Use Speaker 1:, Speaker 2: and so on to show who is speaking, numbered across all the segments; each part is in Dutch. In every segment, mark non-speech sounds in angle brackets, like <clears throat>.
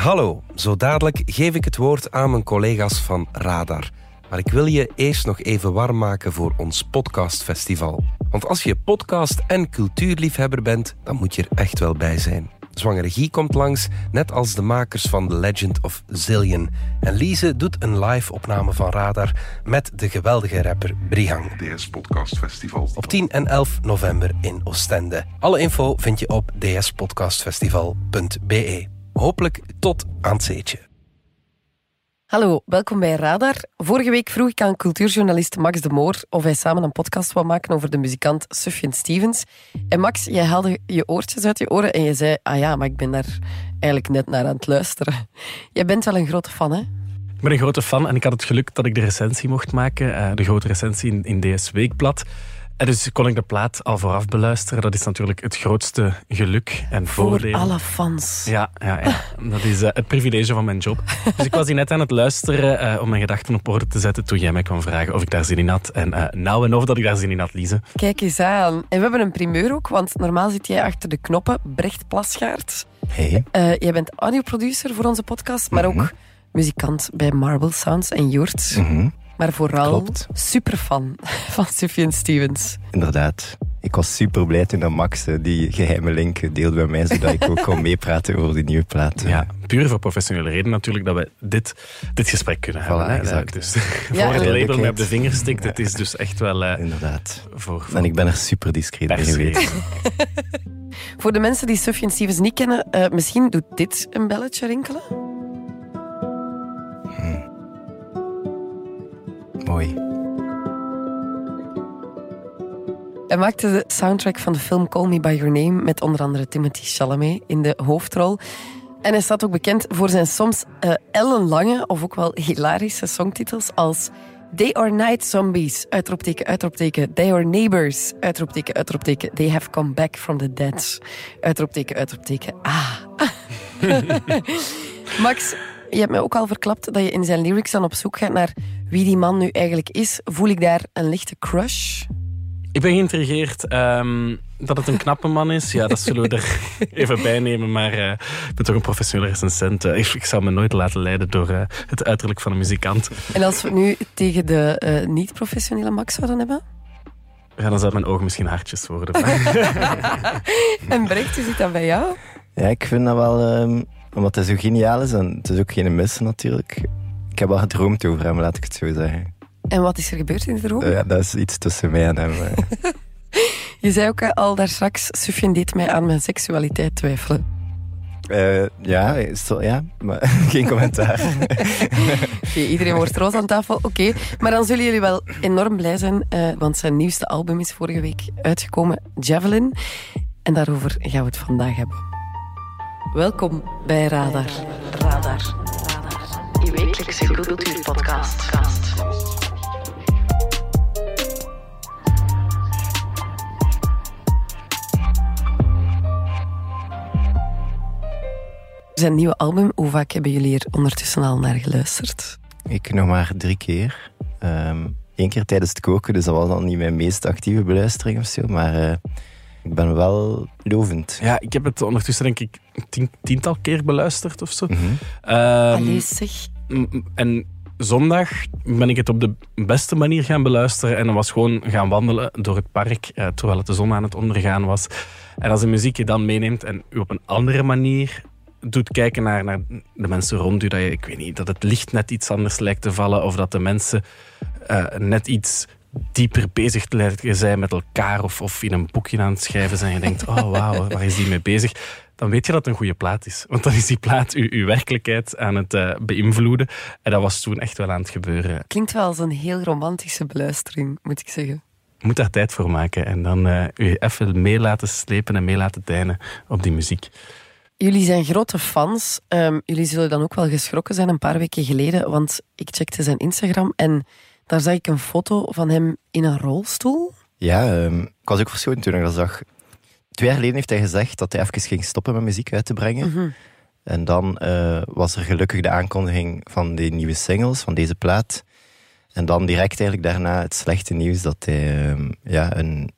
Speaker 1: Hallo, zo dadelijk geef ik het woord aan mijn collega's van Radar. Maar ik wil je eerst nog even warm maken voor ons podcastfestival. Want als je podcast- en cultuurliefhebber bent, dan moet je er echt wel bij zijn. Zwangere Guy komt langs, net als de makers van The Legend of Zillion. En Lise doet een live-opname van Radar met de geweldige rapper Brihang.
Speaker 2: DS Podcast Festival.
Speaker 1: Op 10 en 11 november in Oostende. Alle info vind je op dspodcastfestival.be. Hopelijk tot aan het zeetje.
Speaker 3: Hallo, welkom bij Radar. Vorige week vroeg ik aan cultuurjournalist Max de Moor of hij samen een podcast wou maken over de muzikant Sufjan Stevens. En Max, jij haalde je oortjes uit je oren en je zei, ah ja, maar ik ben daar eigenlijk net naar aan het luisteren. Jij bent wel een grote fan, hè?
Speaker 4: Ik ben een grote fan en ik had het geluk dat ik de recensie mocht maken, eh, de grote recensie in, in DS Weekblad. En dus kon ik de plaat al vooraf beluisteren. Dat is natuurlijk het grootste geluk en voordeel.
Speaker 3: Voor alle fans.
Speaker 4: Ja, ja, ja. dat is uh, het privilege van mijn job. Dus ik was hier net aan het luisteren uh, om mijn gedachten op orde te zetten toen jij mij kwam vragen of ik daar zin in had. En uh, nou en of dat ik daar zin in had, Lise.
Speaker 3: Kijk eens aan. En we hebben een primeur ook, want normaal zit jij achter de knoppen, Brecht Plasgaard.
Speaker 5: Hey.
Speaker 3: jij bent audioproducer voor onze podcast, maar
Speaker 5: Mhm.
Speaker 3: ook muzikant bij Marble Sounds en Joert.
Speaker 5: Mhm,
Speaker 3: Maar vooral
Speaker 5: Klopt.
Speaker 3: superfan <laughs> van Sufjan Stevens.
Speaker 5: Inderdaad. Ik was super blij toen dat Max eh, die geheime link deelde bij mij, zodat ik ook kon <laughs> meepraten over die nieuwe plaat.
Speaker 4: Ja, puur voor professionele reden natuurlijk dat we dit, dit gesprek kunnen hebben.
Speaker 5: Voilà,
Speaker 4: hè.
Speaker 5: exact.
Speaker 4: Dus <laughs>
Speaker 3: Ja,
Speaker 4: voor het label mij op de vinger stikt, het is dus echt wel eh,
Speaker 5: Inderdaad.
Speaker 4: voor, voor
Speaker 5: En ik ben er super discreet bij geweest.
Speaker 3: Voor de mensen die Sufjan Stevens niet kennen, eh, misschien doet dit een belletje rinkelen. Hij maakte de soundtrack van de film Call Me By Your Name met onder andere Timothy Chalamet in de hoofdrol. En hij staat ook bekend voor zijn soms eh, ellenlange of ook wel hilarische songtitels als They Are Night Zombies, uitroepteken, uitroepteken, They Are Neighbors, uitroepteken, uitroepteken, They Have Come Back From The Dead, uitroepteken, uitroepteken, ah. <laughs> Max, je hebt mij ook al verklapt dat je in zijn lyrics dan op zoek gaat naar wie die man nu eigenlijk is. Voel ik daar een lichte crush?
Speaker 4: Ik ben geïntrigeerd ehm, dat het een knappe man is. Ja, dat zullen we er <laughs> even bij nemen. Maar eh, ik ben toch een professionele recensent. Eh, ik, ik zou me nooit laten leiden door eh, het uiterlijk van een muzikant.
Speaker 3: En als we het nu tegen de eh, niet-professionele Max zouden hebben?
Speaker 4: Ja, dan zouden mijn ogen misschien hartjes worden. <laughs>
Speaker 3: En Brecht, hoe zit dat bij jou?
Speaker 5: Ja, ik vind dat wel... ehm, omdat hij zo geniaal is en het is ook geen mis natuurlijk. Ik heb wel gedroomd over hem, laat ik het zo zeggen.
Speaker 3: En wat is er gebeurd in de droom?
Speaker 5: Eh, ja, dat is iets tussen mij en hem. eh. <laughs>
Speaker 3: Je zei ook eh, al daar straks, Sufjan deed mij aan mijn seksualiteit twijfelen.
Speaker 5: Eh, ja, is zo- ja, maar <laughs> geen commentaar. <laughs>
Speaker 3: Iedereen wordt rood aan tafel, oké. Maar dan zullen jullie wel enorm blij zijn, eh, want zijn nieuwste album is vorige week uitgekomen, Javelin. En daarover gaan we het vandaag hebben. Welkom bij Radar. Radar. Je wekelijkse cultuurpodcast. Zijn nieuwe album, hoe vaak hebben jullie er ondertussen al naar geluisterd?
Speaker 5: Ik nog maar drie keer. Eén keer tijdens het koken, dus dat was dan niet mijn meest actieve beluistering of zo. Maar eh, ik ben wel lovend.
Speaker 4: ja, ik heb het ondertussen denk ik tien, tiental keer beluisterd of zo.
Speaker 5: Mhm.
Speaker 4: Ehm,
Speaker 3: Allee, zeg.
Speaker 4: m- m- en zondag ben ik het op de beste manier gaan beluisteren. En dan was gewoon gaan wandelen door het park, eh, terwijl het de zon aan het ondergaan was. En als de muziek je dan meeneemt en u op een andere manier doet kijken naar, naar de mensen rond u, dat je, ik weet niet, dat het licht net iets anders lijkt te vallen, of dat de mensen eh, net iets dieper bezig lijken zijn met elkaar, of, of in een boekje aan het schrijven zijn. Je denkt, oh wauw, waar is die mee bezig? Dan weet je dat het een goede plaat is. Want dan is die plaat uw, uw werkelijkheid aan het eh, beïnvloeden. En dat was toen echt wel aan het gebeuren.
Speaker 3: Klinkt wel als een heel romantische beluistering, moet ik zeggen.
Speaker 4: Je moet daar tijd voor maken en dan eh, u even mee laten slepen en mee laten deinen op die muziek.
Speaker 3: Jullie zijn grote fans. Ehm, jullie zullen dan ook wel geschrokken zijn een paar weken geleden, want ik checkte zijn Instagram en daar zag ik een foto van hem in een rolstoel.
Speaker 5: Ja, ehm, ik was ook verschoten toen ik dat zag. Twee jaar geleden heeft hij gezegd dat hij even ging stoppen met muziek uit te brengen.
Speaker 3: Mhm.
Speaker 5: En dan eh, was er gelukkig de aankondiging van de nieuwe singles, van deze plaat. En dan direct eigenlijk daarna het slechte nieuws dat hij ehm, ja, een,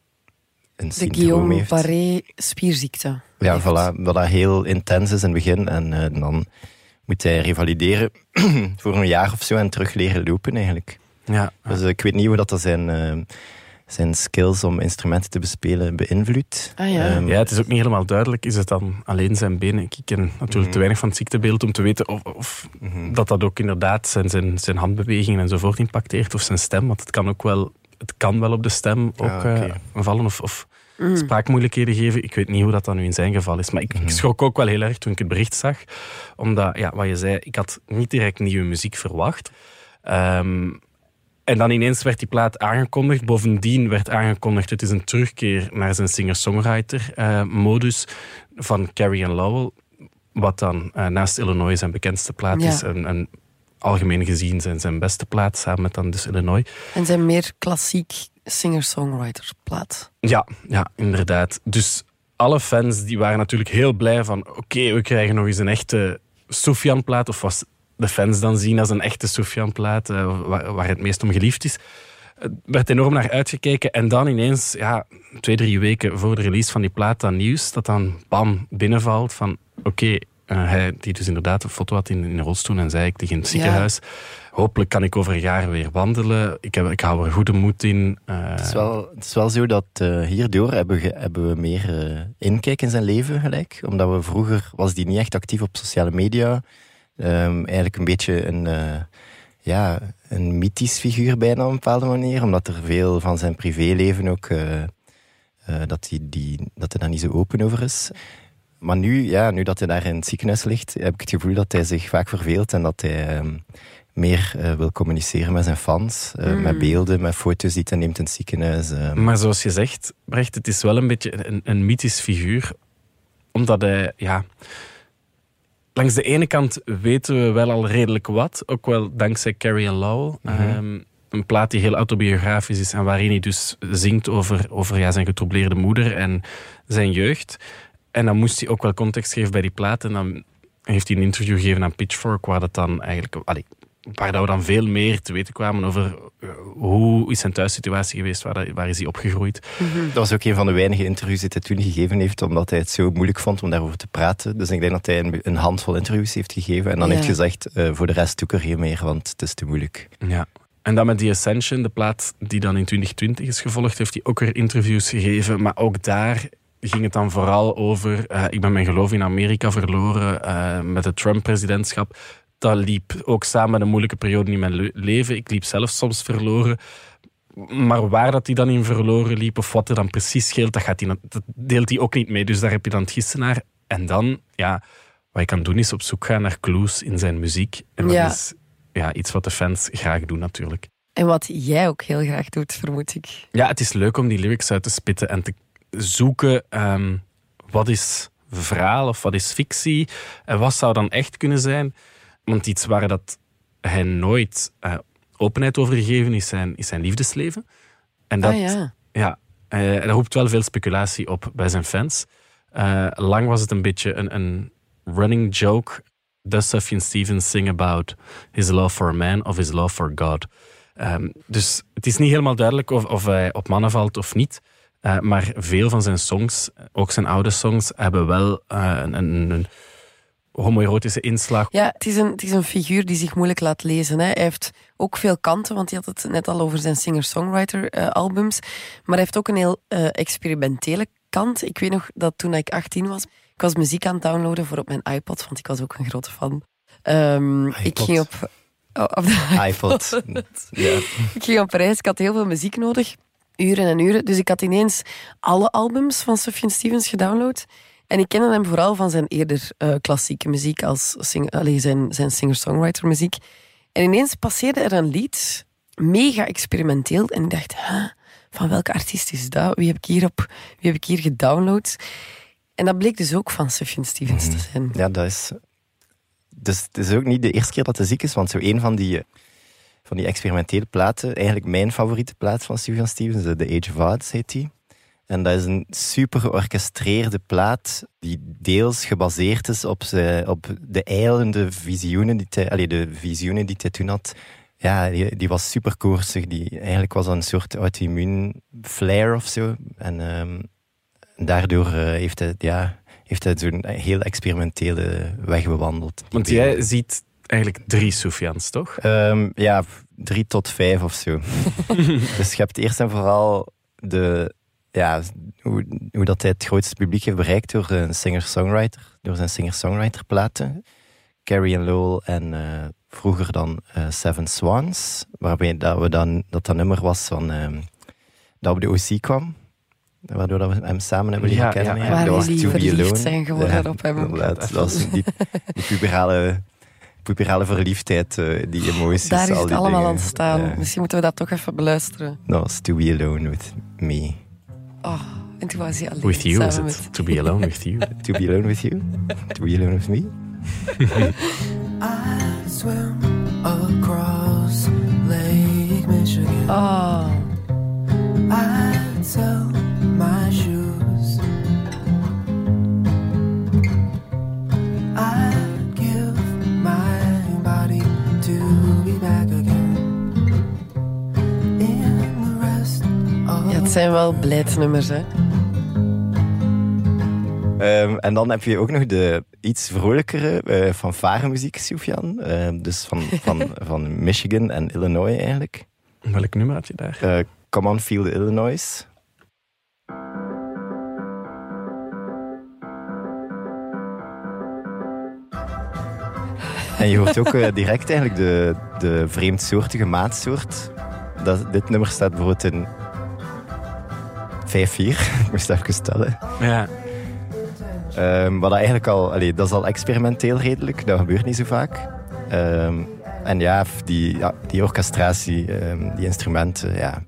Speaker 5: een
Speaker 3: De
Speaker 5: syndroom heeft.
Speaker 3: Barré spierziekte.
Speaker 5: Ja,
Speaker 3: heeft.
Speaker 5: voilà, wat dat heel intens is in het begin. En eh, dan moet hij revalideren <clears throat> voor een jaar of zo en terug leren lopen eigenlijk.
Speaker 4: Ja,
Speaker 5: Dus eh, ik weet niet hoe dat, dat zijn, eh, zijn skills om instrumenten te bespelen beïnvloedt.
Speaker 3: Ah, ja.
Speaker 5: Ehm,
Speaker 4: Ja, het is ook niet helemaal duidelijk. Is het dan alleen zijn benen? Ik ken natuurlijk te weinig van het ziektebeeld om te weten of, of
Speaker 5: mhm.
Speaker 4: dat dat ook inderdaad zijn, zijn, zijn handbewegingen enzovoort impacteert. Of zijn stem. Want het kan ook wel, het kan wel op de stem ook
Speaker 5: Ah, oké.
Speaker 4: eh, vallen of, of
Speaker 3: Mm.
Speaker 4: spraakmoeilijkheden geven. Ik weet niet hoe dat dan nu in zijn geval is. Maar ik, ik
Speaker 5: Mhm.
Speaker 4: schrok ook wel heel erg toen ik het bericht zag. Omdat, ja, wat je zei, ik had niet direct nieuwe muziek verwacht. Ehm, en dan ineens werd die plaat aangekondigd. Bovendien werd aangekondigd, het is een terugkeer naar zijn singer-songwriter-modus van Carrie and Lowell. Wat dan eh, naast Illinois zijn bekendste plaat
Speaker 3: Ja.
Speaker 4: is. En, en algemeen gezien zijn zijn beste plaat, samen met dan dus Illinois.
Speaker 3: En zijn meer klassiek singer-songwriter plaat.
Speaker 4: Ja, ja, inderdaad. Dus alle fans die waren natuurlijk heel blij van... Oké, we krijgen nog eens een echte Sufjan-plaat. Of was de fans dan zien als een echte Sufjan-plaat, eh, waar, waar het meest om geliefd is. Er werd enorm naar uitgekeken. En dan ineens, ja, twee, drie weken voor de release van die plaat, dan nieuws, dat dan bam, binnenvalt van... Oké, eh, hij die dus inderdaad een foto had in, in een rolstoel en zei ik lig in het ziekenhuis. Hopelijk kan ik over een jaar weer wandelen. Ik, heb, ik hou er goede moed in. Eh,
Speaker 5: Het is, wel, het is wel zo dat hierdoor hebben, ge- hebben we meer inkijk in zijn leven gelijk. Omdat we vroeger was die niet echt actief op sociale media. Ehm, eigenlijk een beetje een, eh, ja, een mythisch figuur bijna op een bepaalde manier. Omdat er veel van zijn privéleven ook, eh, eh, dat, hij die, dat hij daar niet zo open over is. Maar nu, ja, nu dat hij daar in het ziekenhuis ligt, heb ik het gevoel dat hij zich vaak verveelt en dat hij ehm, meer wil communiceren met zijn fans. eh,
Speaker 3: Mm.
Speaker 5: Met beelden, met foto's die hij neemt in het ziekenhuis. ehm.
Speaker 4: Maar zoals je zegt, Brecht, het is wel een beetje een, een mythisch figuur. Omdat hij, ja... Langs de ene kant weten we wel al redelijk wat. Ook wel dankzij Carrie and Lowell.
Speaker 5: Mhm.
Speaker 4: Ehm, een plaat die heel autobiografisch is en waarin hij dus zingt over, over ja, zijn getroubleerde moeder en zijn jeugd. En dan moest hij ook wel context geven bij die plaat. En dan heeft hij een interview gegeven aan Pitchfork, waar dat dan eigenlijk... allee, waar dat we dan veel meer te weten kwamen over eh, hoe is zijn thuissituatie geweest, waar, dat- waar is hij opgegroeid.
Speaker 5: Dat was ook een van de weinige interviews die hij toen gegeven heeft, omdat hij het zo moeilijk vond om daarover te praten. Dus ik denk dat hij een, een handvol interviews heeft gegeven en dan
Speaker 3: Ja.
Speaker 5: heeft gezegd, eh, voor de rest doe ik er geen meer, want het is te moeilijk.
Speaker 4: Ja. En dan met The Ascension, de plaat die dan in 2020 is gevolgd, heeft hij ook weer interviews gegeven. Maar ook daar ging het dan vooral over... eh, ik ben mijn geloof in Amerika verloren eh, met het Trump-presidentschap. Dat liep ook samen met een moeilijke periode in mijn le- leven. Ik liep zelf soms verloren. Maar waar dat hij dan in verloren liep, of wat er dan precies scheelt, dat, gaat dat deelt hij ook niet mee. Dus daar heb je dan het gissen naar. En dan, ja, wat je kan doen is op zoek gaan naar clues in zijn muziek. En dat
Speaker 3: Ja.
Speaker 4: is ja, iets wat de fans graag doen natuurlijk.
Speaker 3: En wat jij ook heel graag doet, vermoed ik.
Speaker 4: Ja, het is leuk om die lyrics uit te spitten en te zoeken ehm, wat is verhaal of wat is fictie en wat zou dan echt kunnen zijn. Want iets waar dat hij nooit eh, openheid over gegeven is zijn, is zijn liefdesleven. En dat,
Speaker 3: ah ja.
Speaker 4: ja, eh, dat roept wel veel speculatie op bij zijn fans. Eh, lang was het een beetje een, een running joke. Does Sufjan Stevens sing about his love for a man of his love for God? Ehm, dus het is niet helemaal duidelijk of, of hij op mannen valt of niet. Maar veel van zijn songs, ook zijn oude songs, hebben wel een, een, een homoerotische inslag.
Speaker 3: Ja, het is, een, het is een figuur die zich moeilijk laat lezen. Hè. Hij heeft ook veel kanten, want hij had het net al over zijn singer-songwriter-albums. maar hij heeft ook een heel eh, experimentele kant. Ik weet nog dat toen ik 18 was, ik was muziek aan het downloaden voor op mijn iPod, want ik was ook een grote fan. Ehm, ik ging op... oh, op de
Speaker 5: iPod. ja.
Speaker 3: ik ging op reis, ik had heel veel muziek nodig. Uren en uren. Dus ik had ineens alle albums van Sufjan Stevens gedownload. En ik kende hem vooral van zijn eerder eh, klassieke muziek, als sing zijn, zijn singer-songwriter muziek. En ineens passeerde er een lied, mega experimenteel. En ik dacht, huh, van welke artiest is dat? Wie heb ik hier, op, wie heb ik hier gedownload? En dat bleek dus ook van Sufjan Stevens te zijn.
Speaker 5: ja, dat is... Dus het is ook niet de eerste keer dat hij ziek is, want zo een van die, van die experimentele platen, eigenlijk mijn favoriete plaat van Sufjan Stevens, de The Age of Odds heet die. En dat is een super georchestreerde plaat die deels gebaseerd is op, zijn, op de eilende visioenen die hij, allee, de visioenen die hij toen had. Ja, die, die was super koersig. Die, eigenlijk was dat een soort auto-immuun flare of zo. En ehm, daardoor eh, heeft, hij, ja, heeft heeft hij zo'n heel experimentele weg bewandeld.
Speaker 4: Want jij ziet eigenlijk drie Sofians, toch?
Speaker 5: Ehm, ja, drie tot vijf of zo. <laughs> dus je hebt eerst en vooral de, ja, hoe, hoe dat hij het grootste publiek heeft bereikt door een singer-songwriter, door zijn singer-songwriter platen. Carrie and Lowell en eh, vroeger dan eh, Seven Swans, waarbij dat, we dan, dat dat nummer was van, ehm, dat op de OC kwam. Waardoor dat we hem samen hebben leren
Speaker 4: Ja,
Speaker 5: kennen.
Speaker 4: ja.
Speaker 3: Waar
Speaker 5: dat was To Be
Speaker 3: verliefd
Speaker 5: Alone.
Speaker 3: zijn geworden
Speaker 5: Ja,
Speaker 3: op hem.
Speaker 5: inderdaad. Dat was die, die puberale, puberale verliefdheid, eh, die emoties.
Speaker 3: Daar is
Speaker 5: al
Speaker 3: het allemaal
Speaker 5: dingen.
Speaker 3: aan staan.
Speaker 5: Ja.
Speaker 3: Misschien moeten we dat toch even beluisteren.
Speaker 5: Dat was To Be Alone With Me.
Speaker 3: Oh, en toen was hij alleen
Speaker 4: With you is it?
Speaker 3: met...
Speaker 4: To <laughs> be alone with you.
Speaker 5: To Be Alone With You? To Be Alone With Me? <laughs>
Speaker 6: I swim across Lake Michigan.
Speaker 3: Oh,
Speaker 6: I
Speaker 3: zijn wel beleidsnummers, hè.
Speaker 5: Ehm, en dan heb je ook nog de iets vrolijkere uh, fanfaremuziek, Sufjan. Ehm, dus van, van, <laughs> van Michigan en Illinois eigenlijk.
Speaker 4: Welk nummer had je daar?
Speaker 5: Eh, Come on, Feel the Illinois. En je hoort ook eh, <laughs> direct eigenlijk de, de vreemdsoortige maatsoort. Dat, dit nummer staat bijvoorbeeld in 5-4. <laughs> Ik moest even stellen.
Speaker 4: Ja.
Speaker 5: Ehm, wat dat eigenlijk al, allee, dat is al experimenteel redelijk, dat gebeurt niet zo vaak. Ehm, en ja, die, ja, die orchestratie, ehm, die instrumenten, ja.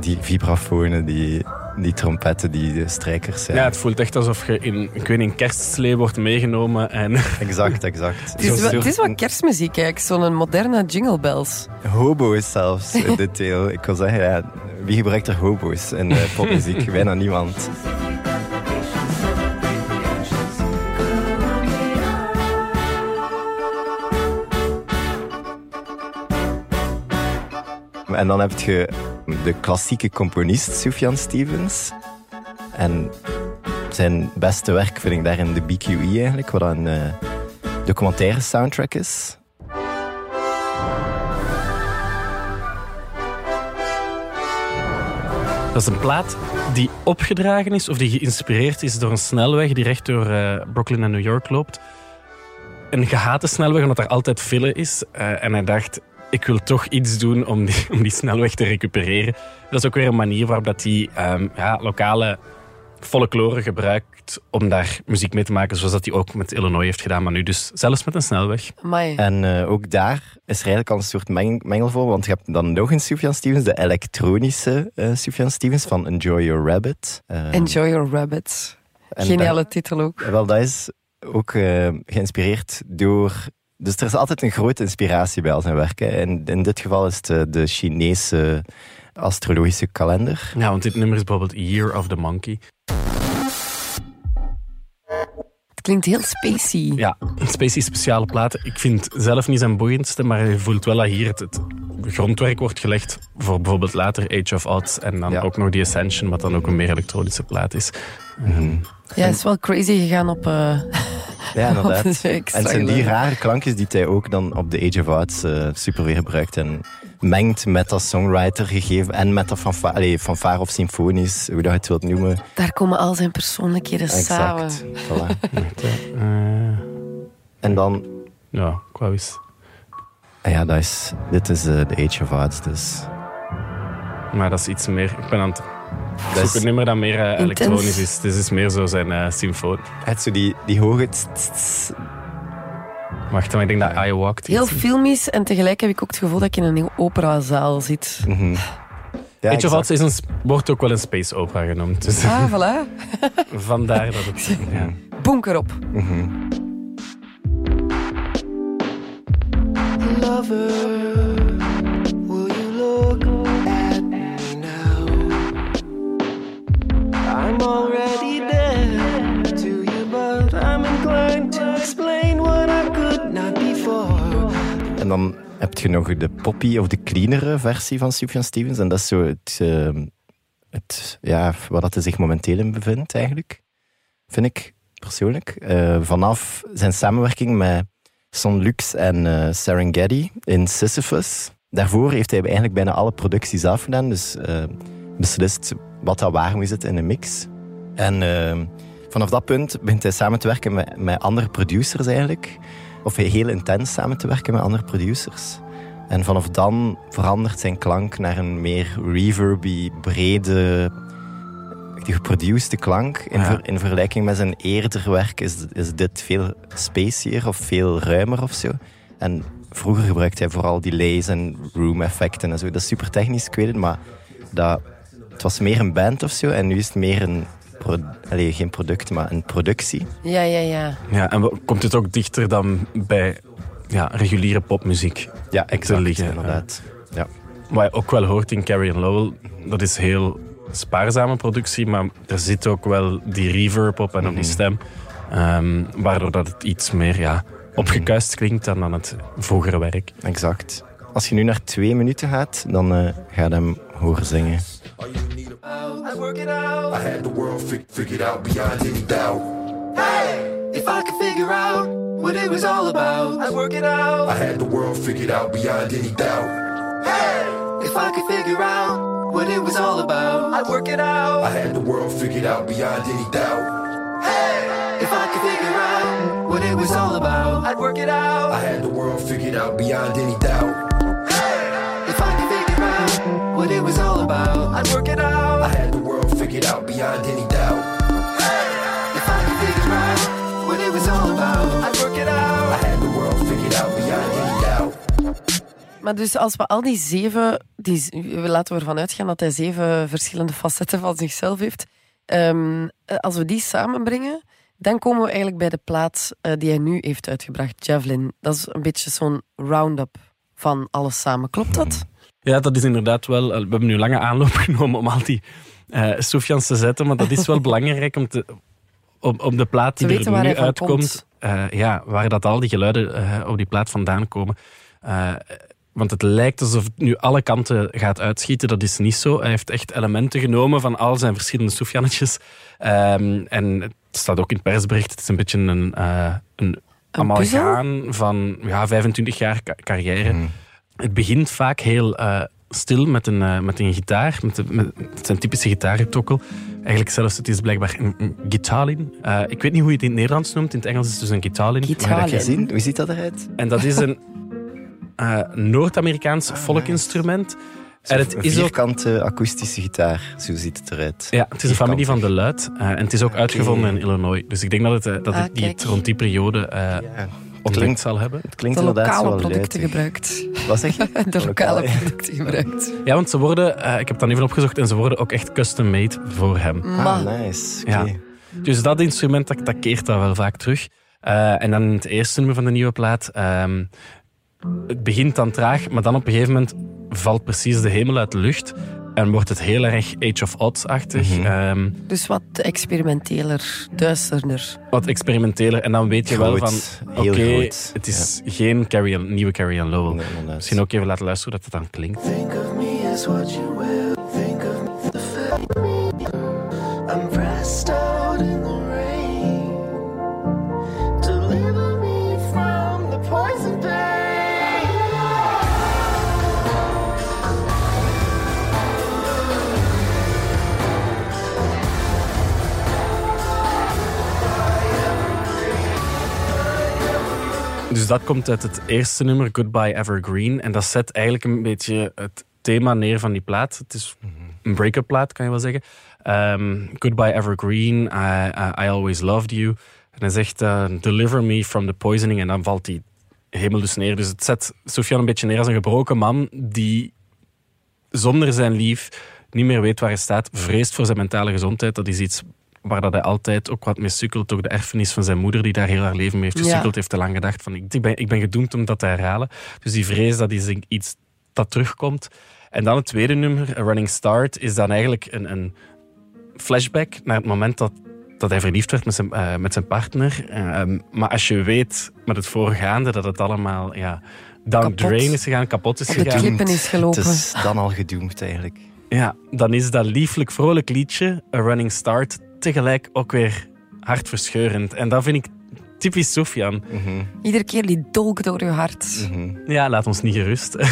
Speaker 5: Die vibrafonen, die, die trompetten, die strijkers. Ja.
Speaker 4: ja, het voelt echt alsof je in, ik weet kerstslee wordt meegenomen en
Speaker 5: Exact, exact. <laughs>
Speaker 3: Het is, wel, het is wel kerstmuziek, eigenlijk. Zo'n moderne jingle bells.
Speaker 5: Hobo's zelfs, in dit deel. Ik wil zeggen, ja, wie gebruikt er hobo's in uh, popmuziek? <laughs> Bijna niemand. En dan heb je de klassieke componist Sufjan Stevens. En zijn beste werk vind ik daarin de BQE eigenlijk, wat een uh, documentaire soundtrack is.
Speaker 4: Dat is een plaat die opgedragen is of die geïnspireerd is door een snelweg die recht door uh, Brooklyn en New York loopt. Een gehate snelweg omdat er altijd file is. Uh, en hij dacht, ik wil toch iets doen om die, om die snelweg te recupereren. Dat is ook weer een manier waarop dat hij um, ja, lokale folklore gebruikt om daar muziek mee te maken, zoals dat hij ook met Illinois heeft gedaan, maar nu dus zelfs met een snelweg.
Speaker 3: Amai.
Speaker 5: En uh, ook daar is er eigenlijk al een soort meng mengel voor, want je hebt dan nog een Sufjan Stevens, de elektronische uh, Sufjan Stevens van Enjoy Your Rabbit.
Speaker 3: Uh, Enjoy Your Rabbit. Geniale titel ook.
Speaker 5: Wel, dat is ook geïnspireerd door dus er is altijd een grote inspiratie bij al zijn werken. En in dit geval is het de, de Chinese astrologische kalender.
Speaker 4: Ja, want dit nummer is bijvoorbeeld Year of the Monkey.
Speaker 3: Het klinkt heel spacey.
Speaker 4: Ja, een spacey speciale platen. Ik vind zelf niet zijn boeiendste, maar je voelt wel dat hier het, het grondwerk wordt gelegd voor bijvoorbeeld later Age of Odds en dan ja. ook nog die Ascension, wat dan ook een meer elektronische plaat is.
Speaker 5: Mm -hmm.
Speaker 3: Ja, het is wel crazy gegaan op... Uh, <laughs>
Speaker 5: ja, inderdaad. <laughs> en het zijn die rare klankjes die hij ook dan op de Age of Arts uh, super weer gebruikt. En mengt met dat songwriter gegeven en met dat fanfare, allee, fanfare of symfonisch, hoe dat je het wilt noemen.
Speaker 3: Daar komen al zijn persoonlijkheden
Speaker 5: exact.
Speaker 3: samen.
Speaker 5: Voilà. <laughs> uh, en dan...
Speaker 4: Ja, qua wist.
Speaker 5: Ja, dat is, dit is uh, de Age of Arts, dus...
Speaker 4: Maar dat is iets meer... Ik ben aan het dat is een nummer dat meer uh, elektronisch is. Dit is meer zo zijn uh, symfoon.
Speaker 5: Het zo die, die hoge...
Speaker 4: Wacht, maar ik denk dat I Walked...
Speaker 3: Heel filmisch en tegelijk heb ik ook het gevoel dat ik in een operazaal zit.
Speaker 5: Mm -hmm.
Speaker 4: Ja, Age of is een, wordt ook wel een space opera genoemd. Dus
Speaker 3: ah, voilà. <laughs> <laughs>
Speaker 4: vandaar dat het... Ja.
Speaker 3: Bonker op.
Speaker 5: Mm -hmm.
Speaker 6: Lover,
Speaker 5: dan heb je nog de poppy of de cleanere versie van Sufjan Stevens. En dat is zo het, uh, het ja, waar dat hij zich momenteel in bevindt eigenlijk. vind ik persoonlijk. Eh, vanaf zijn samenwerking met Son Lux en eh, Serengeti in Sisyphus. Daarvoor heeft hij eigenlijk bijna alle productie zelf gedaan. Dus eh, beslist wat dat waar moet zitten in een mix. En eh, vanaf dat punt begint hij samen te werken met, met andere producers eigenlijk. Of hij heel intens samen te werken met andere producers. En vanaf dan verandert zijn klank naar een meer reverby, brede, die geproducede klank. In,
Speaker 4: Ja.
Speaker 5: ver- in vergelijking met zijn eerder werk is, is dit veel spacier of veel ruimer of zo. En vroeger gebruikte hij vooral delays en room effecten en zo. Dat is super technisch, ik weet het, maar dat, het was meer een band of zo. En nu is het meer een, pro, allee, geen product, maar een productie.
Speaker 3: Ja, ja, ja.
Speaker 4: Ja, en komt het ook dichter dan bij ja, reguliere popmuziek?
Speaker 5: Ja, exact,
Speaker 4: liggen,
Speaker 5: inderdaad. Ja.
Speaker 4: Wat je ook wel hoort in Carrie Lowell, dat is heel spaarzame productie, maar er zit ook wel die reverb op en op die stem. ehm, waardoor dat het iets meer ja, opgekuist klinkt dan aan het vroegere werk.
Speaker 5: Exact. Als je nu naar twee minuten gaat, dan eh ga je hem horen zingen.
Speaker 6: I work it out.
Speaker 2: I had the world fi- figured out beyond any doubt.
Speaker 6: Hey, If I could figure out what it was all about, I work it out.
Speaker 2: I had the world figured out beyond any doubt.
Speaker 6: Hey, If I could figure out what it was all about, I work it out.
Speaker 2: I had the world figured out beyond any doubt.
Speaker 6: Hey, If I could figure out what it was all about, I'd work it out.
Speaker 2: I had the world figured out beyond any doubt.
Speaker 6: What it was all about, I'd work it
Speaker 2: I
Speaker 6: out.
Speaker 2: had the world figured out beyond any doubt.
Speaker 6: If I could figure out what it was all about, I'd work it
Speaker 2: I
Speaker 6: out.
Speaker 2: had the world figured out beyond any doubt.
Speaker 3: Maar dus als we al die zeven, die, laten we ervan uitgaan dat hij zeven verschillende facetten van zichzelf heeft. Ehm, eh, als we die samenbrengen, dan komen we eigenlijk bij de plaat eh, die hij nu heeft uitgebracht, Javelin. Dat is een beetje zo'n round-up van alles samen. Klopt dat?
Speaker 4: Ja, dat is inderdaad wel. We hebben nu lange aanloop <laughs> genomen om al die eh Sofians te zetten, maar dat is wel <laughs> belangrijk om te. Op, op de plaat
Speaker 3: Te
Speaker 4: die er nu uitkomt,
Speaker 3: komt.
Speaker 4: eh, ja, waar dat al die geluiden eh, op die plaat vandaan komen. Eh, want het lijkt alsof het nu alle kanten gaat uitschieten. Dat is niet zo. Hij heeft echt elementen genomen van al zijn verschillende Sofiannetjes. Ehm, en het staat ook in het persbericht. Het is een beetje een, eh een amalgaan van ja, 25 jaar ca- carrière. Het begint vaak heel eh, stil met een, eh, met een gitaar. Met, de- met, het zijn typische gitaartokkel. Eigenlijk zelfs, het is blijkbaar een, een guitarlin. Eh, ik weet niet hoe je het in het Nederlands noemt. In het Engels is het dus een guitarlin.
Speaker 3: Guitarlin.
Speaker 5: zien? Hoe ziet dat eruit?
Speaker 4: En dat is een eh, Noord-Amerikaans folkinstrument. En het
Speaker 5: een
Speaker 4: is ook
Speaker 5: vierkante akoestische gitaar, zo ziet het eruit.
Speaker 4: ja, het is een familie van de Luid. eh, en het is ook uitgevonden in Illinois. Dus ik denk dat het, dat
Speaker 3: Ah,
Speaker 4: het die
Speaker 3: kijk.
Speaker 4: het rond die periode eh
Speaker 5: Ja,
Speaker 4: ontdekt
Speaker 5: klinkt-
Speaker 4: zal hebben.
Speaker 5: het klinkt
Speaker 3: De
Speaker 5: inderdaad
Speaker 3: lokale
Speaker 5: wel
Speaker 3: producten
Speaker 5: luidig.
Speaker 3: gebruikt.
Speaker 5: Wat zeg je? <laughs>
Speaker 3: De lokale
Speaker 5: Lokale. <laughs>
Speaker 3: producten gebruikt.
Speaker 4: Ja, want ze worden, eh, ik heb dan even opgezocht, en ze worden ook echt custom-made voor hem.
Speaker 5: Ah, nice. Oké.
Speaker 4: Ja. Dus dat instrument, dat, dat keert dat wel vaak terug. Eh, en dan in het eerste nummer van de nieuwe plaat. ehm, het begint dan traag, maar dan op een gegeven moment valt precies de hemel uit de lucht. En wordt het heel erg Age of Odds-achtig.
Speaker 5: Mhm.
Speaker 4: ehm,
Speaker 3: Dus wat experimenteler, duisterder.
Speaker 4: wat experimenteler. En dan weet je wel van... Oké,
Speaker 5: heel groot.
Speaker 4: het is geen Carrie, nieuwe Carrie Ann Lowell.
Speaker 5: Nee.
Speaker 4: Misschien ook even laten luisteren hoe dat het dan klinkt.
Speaker 6: Think of me as what you will.
Speaker 4: Dat komt uit het eerste nummer, Goodbye Evergreen. En dat zet eigenlijk een beetje het thema neer van die plaat. Het is een break-up plaat, kan je wel zeggen. Ehm, Goodbye Evergreen, I, I, I Always Loved You. En hij zegt, eh, deliver me from the poisoning. En dan valt die hemel dus neer. Dus het zet Sofian een beetje neer als een gebroken man die zonder zijn lief niet meer weet waar hij staat. Vreest voor zijn mentale gezondheid. Dat is iets waar dat hij altijd ook wat mee sukkelt. Ook de erfenis van zijn moeder, die daar heel haar leven mee heeft
Speaker 3: Ja.
Speaker 4: gesukkeld, heeft te lang gedacht van ik ben, ik ben gedoemd om dat te herhalen. Dus die vrees, dat is iets dat terugkomt. En dan het tweede nummer, A Running Start, is dan eigenlijk een, een flashback naar het moment dat, dat hij verliefd werd met zijn, eh, met zijn partner. Ehm, maar als je weet met het voorgaande dat het allemaal ja, down
Speaker 3: Kapot.
Speaker 4: drain is gegaan, kapot is
Speaker 3: Op de
Speaker 4: gegaan.
Speaker 3: klippen is gelopen.
Speaker 5: Het is dan al gedoemd eigenlijk.
Speaker 4: Ja, dan is dat lieflijk vrolijk liedje, A Running Start, tegelijk ook weer hartverscheurend. En dat vind ik typisch Sofian.
Speaker 3: Iedere keer die dolk door je hart.
Speaker 4: Ja, laat ons niet gerust. <laughs>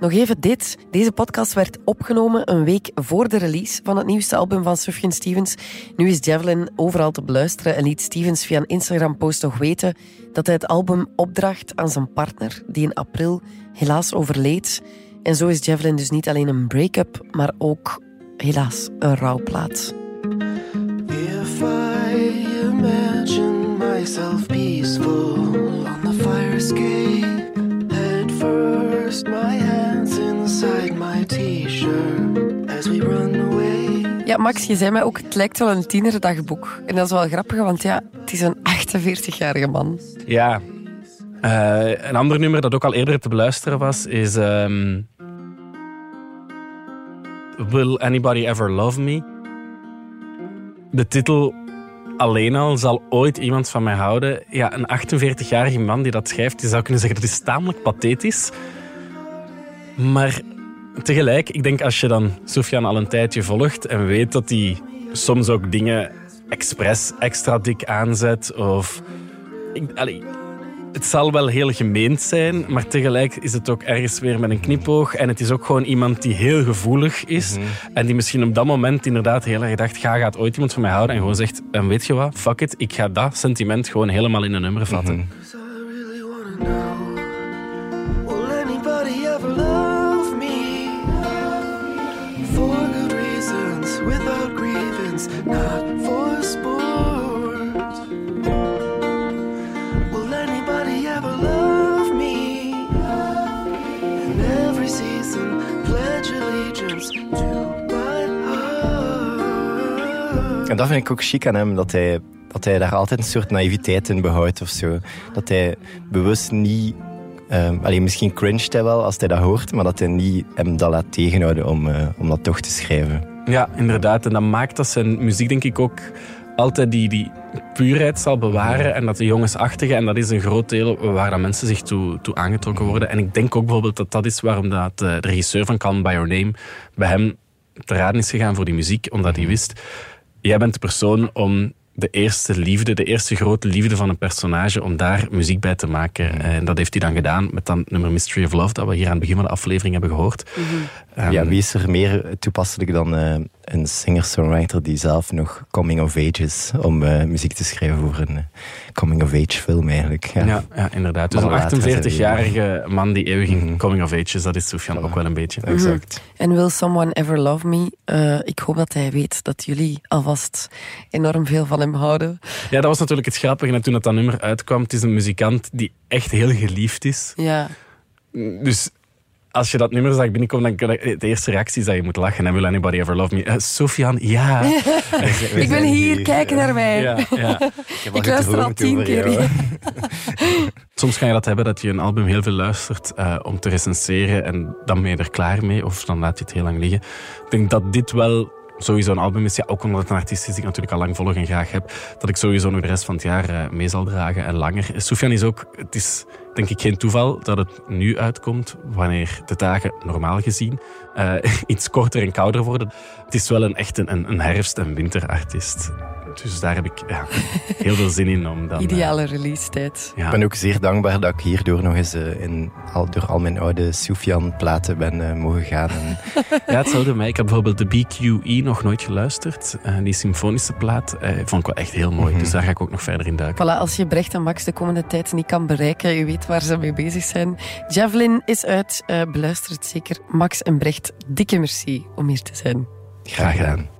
Speaker 3: Nog even dit. Deze podcast werd opgenomen een week voor de release van het nieuwste album van Sufjan Stevens. Nu is Javelin overal te beluisteren en liet Stevens via een Instagram-post nog weten dat hij het album opdracht aan zijn partner, die in april helaas overleed. En zo is Javelin dus niet alleen een break-up, maar ook helaas een rouwplaat.
Speaker 6: If I imagine myself peaceful on the fire escape, head first, my hands inside my t-shirt as we run away.
Speaker 3: Ja, Max, je zei mij ook, het lijkt wel een tienerdagboek. En dat is wel grappig, want ja, het is een 48-jarige man.
Speaker 4: Ja. Eh, een ander nummer dat ook al eerder te beluisteren was, is... ehm, Will Anybody Ever Love Me? De titel alleen al zal ooit iemand van mij houden. Ja, een 48-jarige man die dat schrijft, je zou kunnen zeggen dat is tamelijk pathetisch. Maar tegelijk, ik denk als je dan Sofian al een tijdje volgt en weet dat hij soms ook dingen expres extra dik aanzet of... het zal wel heel gemeend zijn, maar tegelijk is het ook ergens weer met een knipoog. En het is ook gewoon iemand die heel gevoelig is. En die misschien op dat moment inderdaad heel erg dacht, ga, gaat ooit iemand van mij houden? En gewoon zegt, en weet je wat, fuck it, ik ga dat sentiment gewoon helemaal in een nummer vatten.
Speaker 6: I
Speaker 5: En dat vind ik ook chic aan hem, dat hij, dat hij daar altijd een soort naïviteit in behoudt of zo. Dat hij bewust niet... ehm alleen misschien cringet hij wel als hij dat hoort, maar dat hij niet hem dat laat tegenhouden om, eh, om dat toch te schrijven.
Speaker 4: Ja, inderdaad. En dat maakt dat zijn muziek denk ik ook altijd die, die puurheid zal bewaren. En dat de jongensachtige, en dat is een groot deel waar dat mensen zich toe, toe aangetrokken worden. En ik denk ook bijvoorbeeld dat dat is waarom dat, eh, de regisseur van Call Me By Your Name bij hem te raden is gegaan voor die muziek. Omdat hij wist, jij bent de persoon om de eerste liefde, de eerste grote liefde van een personage, om daar muziek bij te maken. En dat heeft hij dan gedaan met dat nummer Mystery of Love, dat we hier aan het begin van de aflevering hebben gehoord. Ehm,
Speaker 5: ja, wie is er meer toepasselijk dan eh, een singer-songwriter die zelf nog coming of age is om eh, muziek te schrijven voor een eh, coming of age film eigenlijk. Ja.
Speaker 4: Ja, ja inderdaad. Dus
Speaker 5: Maar
Speaker 4: een
Speaker 5: later zijn die-
Speaker 4: 48-jarige man die eeuwig in
Speaker 5: Mhm.
Speaker 4: coming of age is, dat is Sofian ook wel een beetje.
Speaker 5: Exact.
Speaker 3: En Will Someone Ever Love Me? Eh, ik hoop dat hij weet dat jullie alvast enorm veel van hem houden.
Speaker 4: Ja, dat was natuurlijk het grappige. En toen dat, dat nummer uitkwam, het is een muzikant die echt heel geliefd is.
Speaker 3: Ja.
Speaker 4: Dus als je dat nummer zag binnenkomen, dan de eerste reactie is dat je moet lachen. En Will Anybody Ever Love Me? Eh, Sofian, ja. <laughs>
Speaker 3: Ik ben hier, kijk naar mij.
Speaker 4: ja, ja.
Speaker 5: Ik, heb
Speaker 3: Ik luister al tien keer. <laughs>
Speaker 4: Soms ga je dat hebben dat je een album heel veel luistert eh, om te recenseren en dan ben je er klaar mee of dan laat je het heel lang liggen. Ik denk dat dit wel sowieso een album is, ja, ook omdat het een artiest is die ik natuurlijk al lang volg en graag heb, dat ik sowieso nog de rest van het jaar eh, mee zal dragen en langer. Soufiane is ook, het is denk ik geen toeval dat het nu uitkomt, wanneer de dagen normaal gezien eh, <laughs> iets korter en kouder worden. Het is wel een echt een, een herfst- en winterartiest. Dus daar heb ik ja, heel veel zin in om dan... eh,
Speaker 3: Ideale release-tijd.
Speaker 4: ja.
Speaker 5: Ik ben ook zeer dankbaar dat ik hierdoor nog eens eh, in, al, door al mijn oude Soufian-platen ben eh, mogen gaan. En, <laughs>
Speaker 4: Ja, hetzelfde mij. Ik heb bijvoorbeeld de BQE nog nooit geluisterd. Eh, die symfonische plaat eh, vond ik wel echt heel mooi. Dus daar ga ik ook nog verder in duiken.
Speaker 3: Voilà, als je Brecht en Max de komende tijd niet kan bereiken, je weet waar ze mee bezig zijn. Javelin is uit, eh, beluister het zeker. Max en Brecht, dikke merci om hier te zijn.
Speaker 4: Graag gedaan.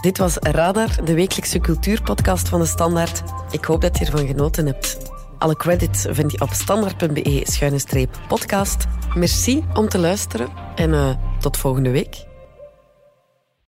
Speaker 3: dit was Radar, de wekelijkse cultuurpodcast van de Standaard. Ik hoop dat je ervan genoten hebt. Alle credits vind je op standaard.be-podcast. Merci om te luisteren en eh, tot volgende week.